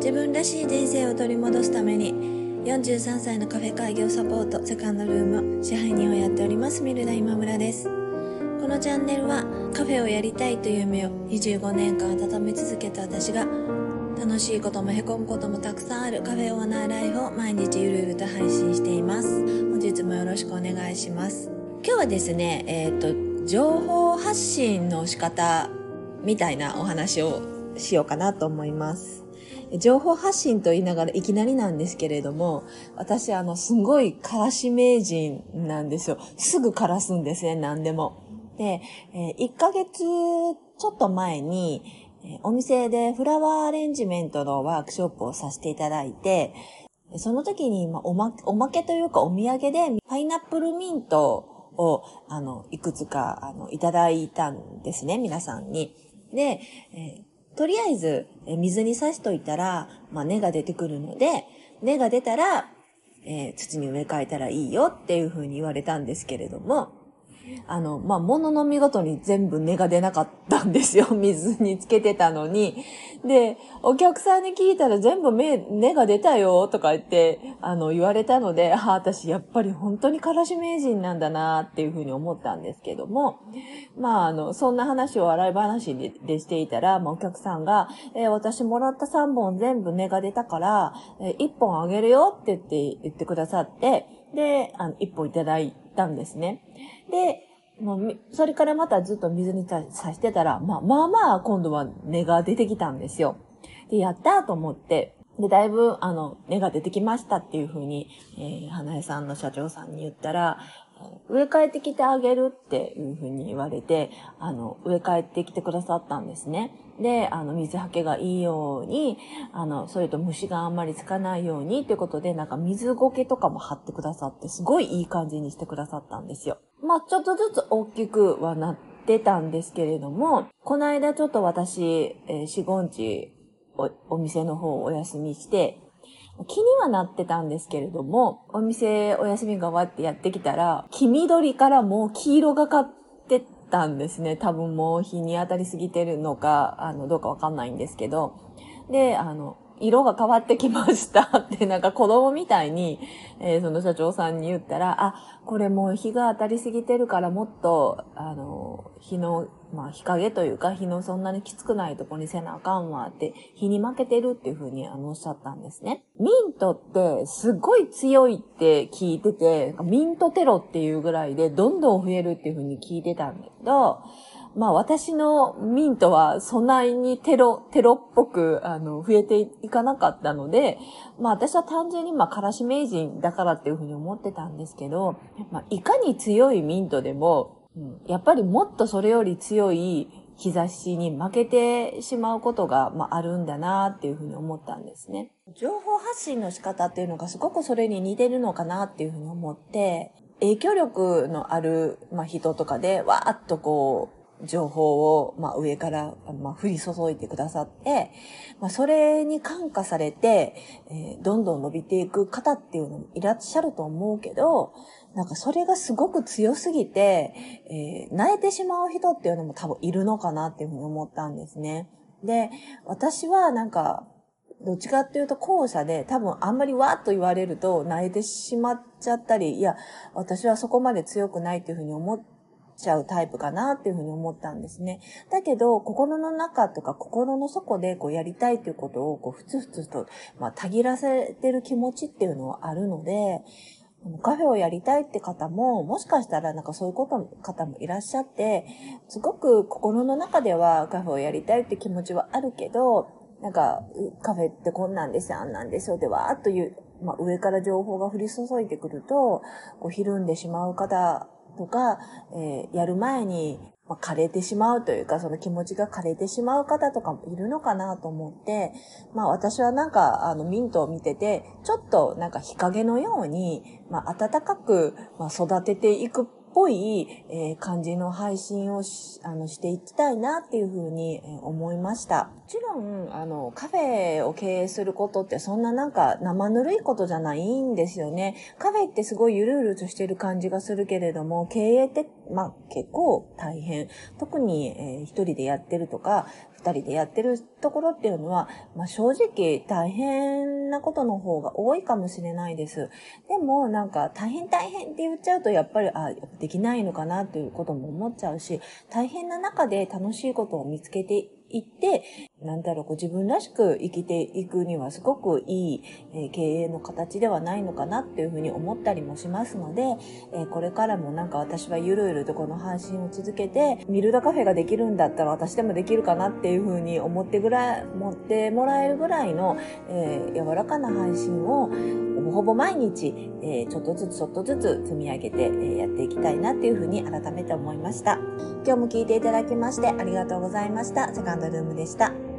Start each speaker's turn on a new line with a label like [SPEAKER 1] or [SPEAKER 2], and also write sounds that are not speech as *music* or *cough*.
[SPEAKER 1] 自分らしい人生を取り戻すために43歳のカフェ開業サポートセカンドルーム支配人をやっておりますミルダ今村です。このチャンネルはカフェをやりたいという夢を25年間温め続けた私が楽しいこともへこむこともたくさんあるカフェオーナーライフを毎日ゆるゆると配信しています。本日もよろしくお願いします。今日はですねえっ、と情報発信の仕方みたいなお話をしようかなと思います。情報発信と言いながらいきなりなんですけれども、私あの、すごいからし名人なんですよ。すぐからすんですね、何でも。で、え1ヶ月ちょっと前に、お店でフラワーアレンジメントのワークショップをさせていただいて、その時に、まおま、おまけというかお土産でパイナップルミントを、あの、いくつか、あの、いただいたんですね、皆さんに。で、えとりあえず、え水に刺しといたら、まあ、根が出てくるので、根が出たら、えー、土に植え替えたらいいよっていうふうに言われたんですけれども、あの、まあ、物の見事に全部根が出なかったんですよ。*laughs* 水につけてたのに。で、お客さんに聞いたら全部目、根が出たよとか言って、あの、言われたので、あ、私やっぱり本当にからし名人なんだなっていうふうに思ったんですけども、まあ、あの、そんな話を笑い話ででしていたら、まあ、お客さんが、えー、私もらった3本全部根が出たから、えー、1本あげるよって言って、言ってくださって、で、あの、1本いただいたんですね。で、もう、それからまたずっと水にさしてたら、まあまあまあ今度は根が出てきたんですよ。で、やったと思って、で、だいぶ、あの、根が出てきましたっていうふうに、えー、花江さんの社長さんに言ったら、植え替えてきてあげるっていうふうに言われて、あの、植え替えてきてくださったんですね。で、あの、水はけがいいように、あの、それと虫があんまりつかないようにっていうことで、なんか水苔とかも貼ってくださって、すごいいい感じにしてくださったんですよ。まあ、ちょっとずつ大きくはなってたんですけれども、この間ちょっと私、えー、四五日お、店の方をお休みして、気にはなってたんですけれども、お店お休みが終わってやってきたら、黄緑からもう黄色がかってたんですね。多分もう日に当たりすぎてるのか、あの、どうかわかんないんですけど。で、あの、色が変わってきました *laughs* ってなんか子供みたいに、えー、その社長さんに言ったら、あ、これもう日が当たりすぎてるからもっと、あの、日の、まあ日陰というか日のそんなにきつくないとこにせなあかんわって、日に負けてるっていうふうにあのおっしゃったんですね。ミントってすごい強いって聞いてて、ミントテロっていうぐらいでどんどん増えるっていうふうに聞いてたんだけど、まあ私のミントはそんなにテロ、テロっぽく、あの、増えていかなかったので、まあ私は単純にまあからし名人だからっていうふうに思ってたんですけど、まあいかに強いミントでも、やっぱりもっとそれより強い日差しに負けてしまうことが、まあ、あるんだなっていうふうに思ったんですね。情報発信の仕方っていうのがすごくそれに似てるのかなっていうふうに思って、影響力のある、まあ、人とかで、わーっとこう、情報を、まあ、上から、まあ、降り注いでくださって、まあ、それに感化されて、えー、どんどん伸びていく方っていうのもいらっしゃると思うけど、なんかそれがすごく強すぎて、えー、慣れてしまう人っていうのも多分いるのかなっていうふうに思ったんですね。で、私はなんか、どっちかっていうと後者で多分あんまりわーっと言われると慣れてしまっちゃったり、いや、私はそこまで強くないっていうふうに思っちゃうタイプかなっていうふうに思ったんですね。だけど、心の中とか心の底でこうやりたいっていうことをこうふつふつと、まあ、たぎらせてる気持ちっていうのはあるので、カフェをやりたいって方も、もしかしたらなんかそういうことの方もいらっしゃって、すごく心の中ではカフェをやりたいって気持ちはあるけど、なんか、カフェってこんなんですよ、あんなんですよ、でわーっという、まあ、上から情報が降り注いでくると、こう、ひるんでしまう方とか、えー、やる前に、まあ、枯れてしまうというか、その気持ちが枯れてしまう方とかもいるのかなと思って、まあ私はなんか、あの、ミントを見てて、ちょっとなんか日陰のように、まあ暖かく、まあ、育てていくっぽい、えー、感じの配信をしあのしていきたいなっていうふうに、思いました。ちろん、あの、カフェを経営することってそんななんか生ぬるいことじゃないんですよね。カフェってすごいゆるゆるとしてる感じがするけれども、経営って、まあ結構大変。特に、えー、一人でやってるとか、二人でやってるところっていうのは、まあ正直大変なことの方が多いかもしれないです。でもなんか大変大変って言っちゃうとやっぱり、あ、できないのかなということも思っちゃうし、大変な中で楽しいことを見つけていって、なんだろう、こう自分らしく生きていくにはすごくいい、経営の形ではないのかなっていうふうに思ったりもしますので、これからもなんか私はゆるゆるとこの配信を続けて、ミルダカフェができるんだったら私でもできるかなっていうふうに思ってぐらい、持ってもらえるぐらいの、えー、柔らかな配信をほぼほぼ毎日、えちょっとずつちょっとずつ積み上げて、えやっていきたいなっていうふうに改めて思いました。今日も聞いていただきましてありがとうございました。セカンドルームでした。